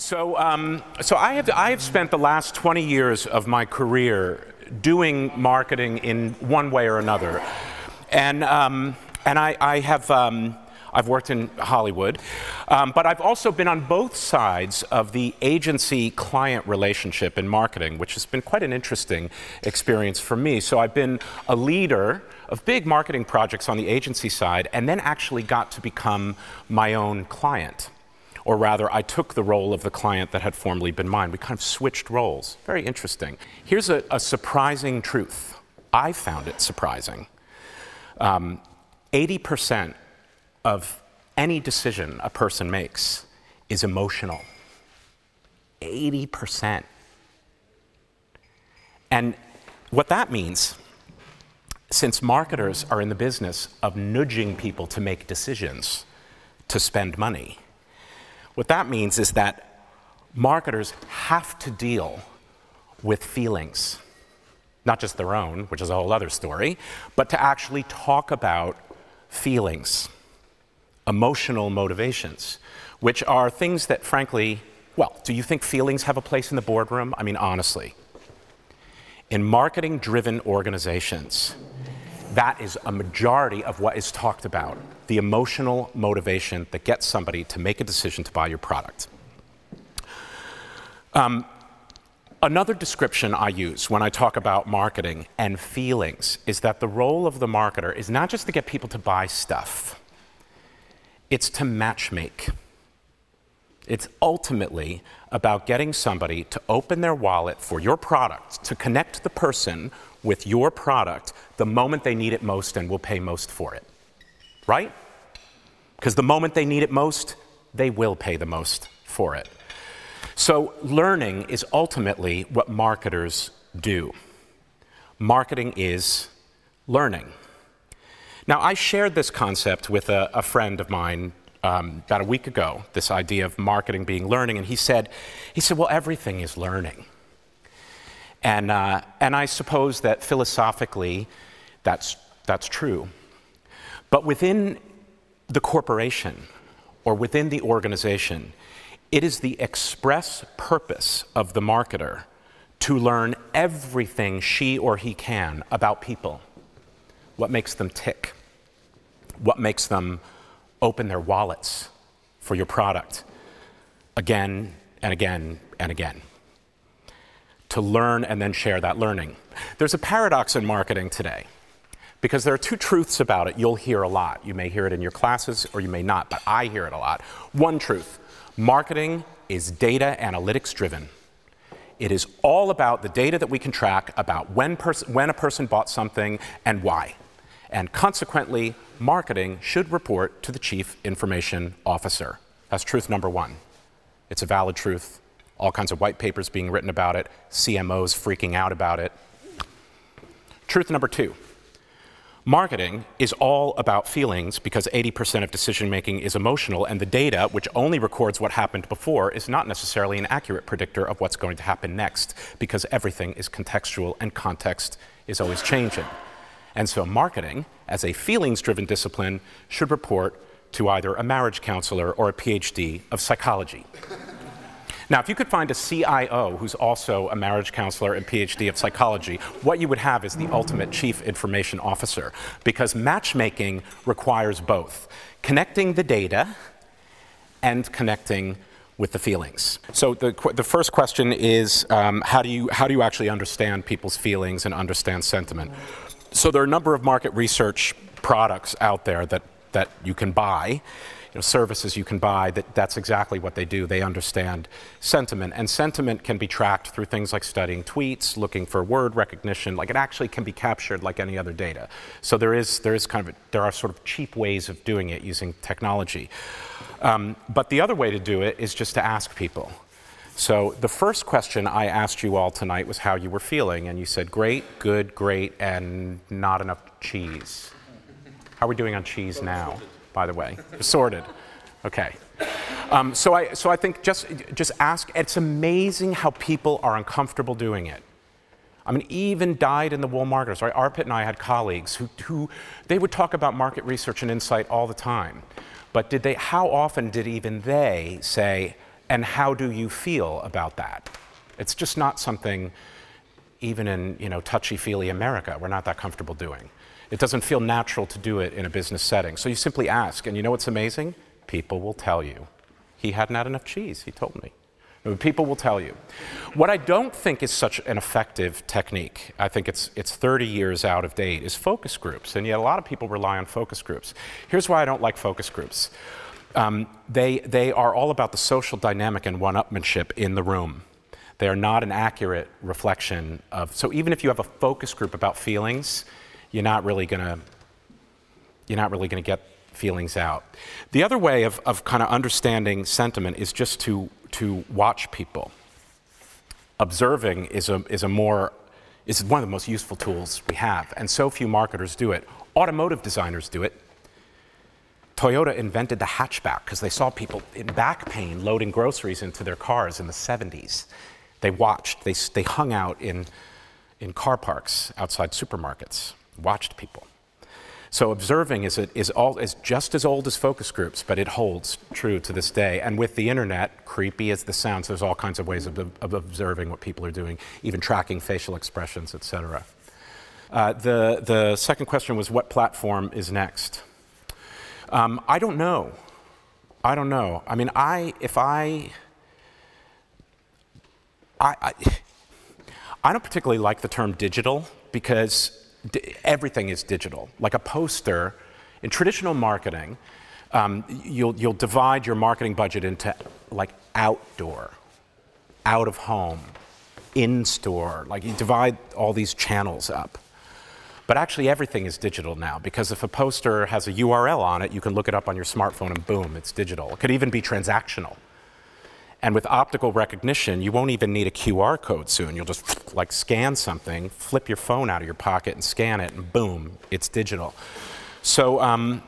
So, um, so I have I have spent the last 20 years of my career doing marketing in one way or another, and um, and I, I have. Um, I've worked in Hollywood, um, but I've also been on both sides of the agency client relationship in marketing, which has been quite an interesting experience for me. So I've been a leader of big marketing projects on the agency side, and then actually got to become my own client. Or rather, I took the role of the client that had formerly been mine. We kind of switched roles. Very interesting. Here's a, a surprising truth. I found it surprising. Um, 80% of any decision a person makes is emotional. 80%. And what that means, since marketers are in the business of nudging people to make decisions to spend money, what that means is that marketers have to deal with feelings, not just their own, which is a whole other story, but to actually talk about feelings emotional motivations, which are things that, frankly, well, do you think feelings have a place in the boardroom? I mean, honestly. In marketing driven organizations, that is a majority of what is talked about the emotional motivation that gets somebody to make a decision to buy your product. Um, another description I use when I talk about marketing and feelings is that the role of the marketer is not just to get people to buy stuff it's to matchmake. It's ultimately about getting somebody to open their wallet for your product, to connect the person with your product the moment they need it most and will pay most for it. Right? Because the moment they need it most, they will pay the most for it. So, learning is ultimately what marketers do. Marketing is learning. Now, I shared this concept with a, a friend of mine um, about a week ago, this idea of marketing being learning, and he said, he said, well, everything is learning. And, uh, and I suppose that philosophically, that's, that's true. But within the corporation or within the organization, it is the express purpose of the marketer to learn everything she or he can about people, what makes them tick, what makes them open their wallets for your product again and again and again. To learn and then share that learning. There's a paradox in marketing today because there are two truths about it you'll hear a lot. You may hear it in your classes or you may not, but I hear it a lot. One truth marketing is data analytics driven. It is all about the data that we can track about when, pers- when a person bought something and why. And consequently, marketing should report to the chief information officer. That's truth number one. It's a valid truth. All kinds of white papers being written about it, CMOs freaking out about it. Truth number two marketing is all about feelings because 80% of decision making is emotional, and the data, which only records what happened before, is not necessarily an accurate predictor of what's going to happen next because everything is contextual and context is always changing. And so, marketing, as a feelings driven discipline, should report to either a marriage counselor or a PhD of psychology. Now, if you could find a CIO who's also a marriage counselor and PhD of psychology, what you would have is the ultimate chief information officer, because matchmaking requires both connecting the data and connecting with the feelings. So the, the first question is um, how, do you, how do you actually understand people's feelings and understand sentiment? so there are a number of market research products out there that, that you can buy, know, services you can buy that that's exactly what they do. They understand sentiment. And sentiment can be tracked through things like studying tweets, looking for word recognition. Like it actually can be captured like any other data. So there is, there is kind of, a, there are sort of cheap ways of doing it using technology. Um, but the other way to do it is just to ask people. So, the first question I asked you all tonight was how you were feeling, and you said great, good, great, and not enough cheese. How are we doing on cheese now, by the way? Sorted. Okay. Um, so, I, so I think just, just ask. It's amazing how people are uncomfortable doing it. I mean, even dyed in the wool marketers, right? Arpit and I had colleagues who, who they would talk about market research and insight all the time. But did they, how often did even they say, And how do you feel about that? It's just not something, even in you know, touchy feely America, we're not that comfortable doing. It doesn't feel natural to do it in a business setting. So you simply ask, and you know what's amazing? People will tell you. He hadn't had enough cheese, he told me. People will tell you. What I don't think is such an effective technique, I think it's, it's 30 years out of date, is focus groups. And yet a lot of people rely on focus groups. Here's why I don't like focus groups um, they, they are all about the social dynamic and one upmanship in the room. They are not an accurate reflection of. So even if you have a focus group about feelings, you're not really going to you're not really going to get feelings out. The other way of, of kind of understanding sentiment is just to, to watch people. Observing is a, is a more is one of the most useful tools we have, and so few marketers do it. Automotive designers do it. Toyota invented the hatchback because they saw people in back pain loading groceries into their cars in the 70s. They watched, they, they hung out in, in car parks outside supermarkets, watched people. So observing is, all, is just as old as focus groups, but it holds true to this day. And with the internet, creepy as the sounds, there's all kinds of ways of, of observing what people are doing, even tracking facial expressions, etc. Uh, the, the second question was what platform is next? Um, I don't know. I don't know. I mean, I, if I, I, I, I don't particularly like the term digital because everything is digital. Like a poster, in traditional marketing, um, you'll, you'll divide your marketing budget into like outdoor, out of home, in store. Like you divide all these channels up. But actually, everything is digital now because if a poster has a URL on it, you can look it up on your smartphone and boom, it's digital. It could even be transactional. And with optical recognition, you won't even need a QR code soon. You'll just like scan something, flip your phone out of your pocket and scan it, and boom, it's digital. So, um,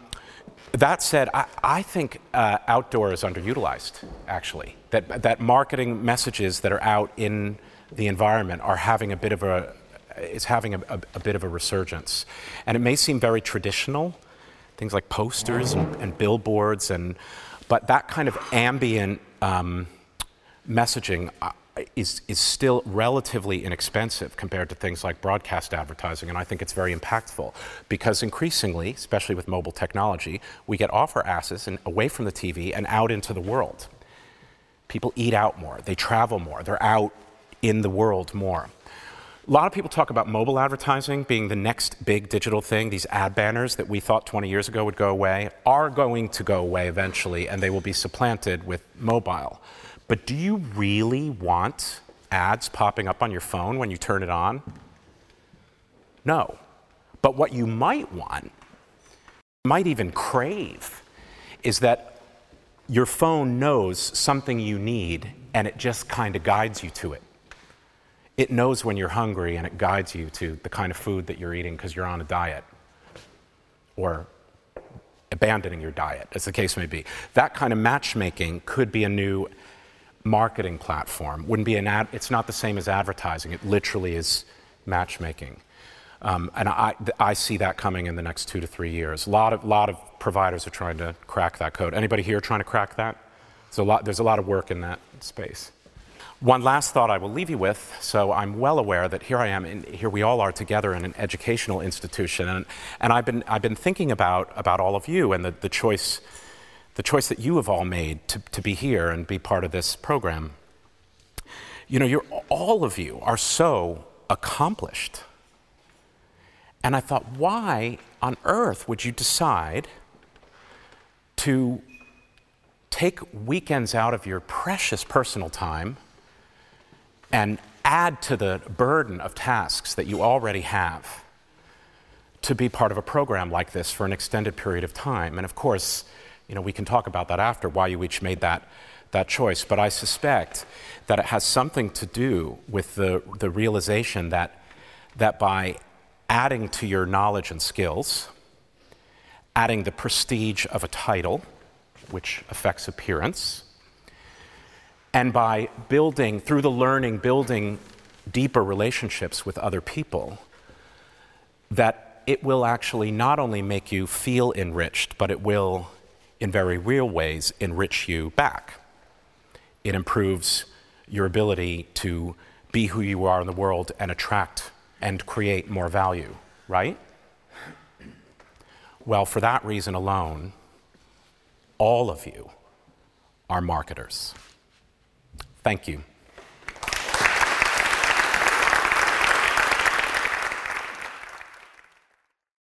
that said, I, I think uh, outdoor is underutilized, actually. That, that marketing messages that are out in the environment are having a bit of a, is having a, a, a bit of a resurgence. And it may seem very traditional, things like posters and, and billboards, and, but that kind of ambient um, messaging uh, is, is still relatively inexpensive compared to things like broadcast advertising, and I think it's very impactful because increasingly, especially with mobile technology, we get off our asses and away from the TV and out into the world. People eat out more, they travel more, they're out in the world more. A lot of people talk about mobile advertising being the next big digital thing. These ad banners that we thought 20 years ago would go away are going to go away eventually, and they will be supplanted with mobile. But do you really want ads popping up on your phone when you turn it on? No. But what you might want, might even crave, is that your phone knows something you need and it just kind of guides you to it. It knows when you're hungry and it guides you to the kind of food that you're eating because you're on a diet or abandoning your diet, as the case may be. That kind of matchmaking could be a new marketing platform. Wouldn't be an ad, it's not the same as advertising. It literally is matchmaking. Um, and I, I see that coming in the next two to three years. A lot of, lot of providers are trying to crack that code. Anybody here trying to crack that? There's a lot, there's a lot of work in that space. One last thought I will leave you with. So I'm well aware that here I am, and here we all are together in an educational institution, and, and I've, been, I've been thinking about, about all of you and the, the choice the choice that you have all made to, to be here and be part of this program. You know, you're, all of you are so accomplished. And I thought, why on earth would you decide to take weekends out of your precious personal time and add to the burden of tasks that you already have to be part of a program like this for an extended period of time? And of course, you know, we can talk about that after, why you each made that, that choice. But I suspect that it has something to do with the, the realization that, that by adding to your knowledge and skills, adding the prestige of a title, which affects appearance, and by building, through the learning, building deeper relationships with other people, that it will actually not only make you feel enriched, but it will in very real ways enrich you back it improves your ability to be who you are in the world and attract and create more value, right? Well, for that reason alone, all of you are marketers. Thank you.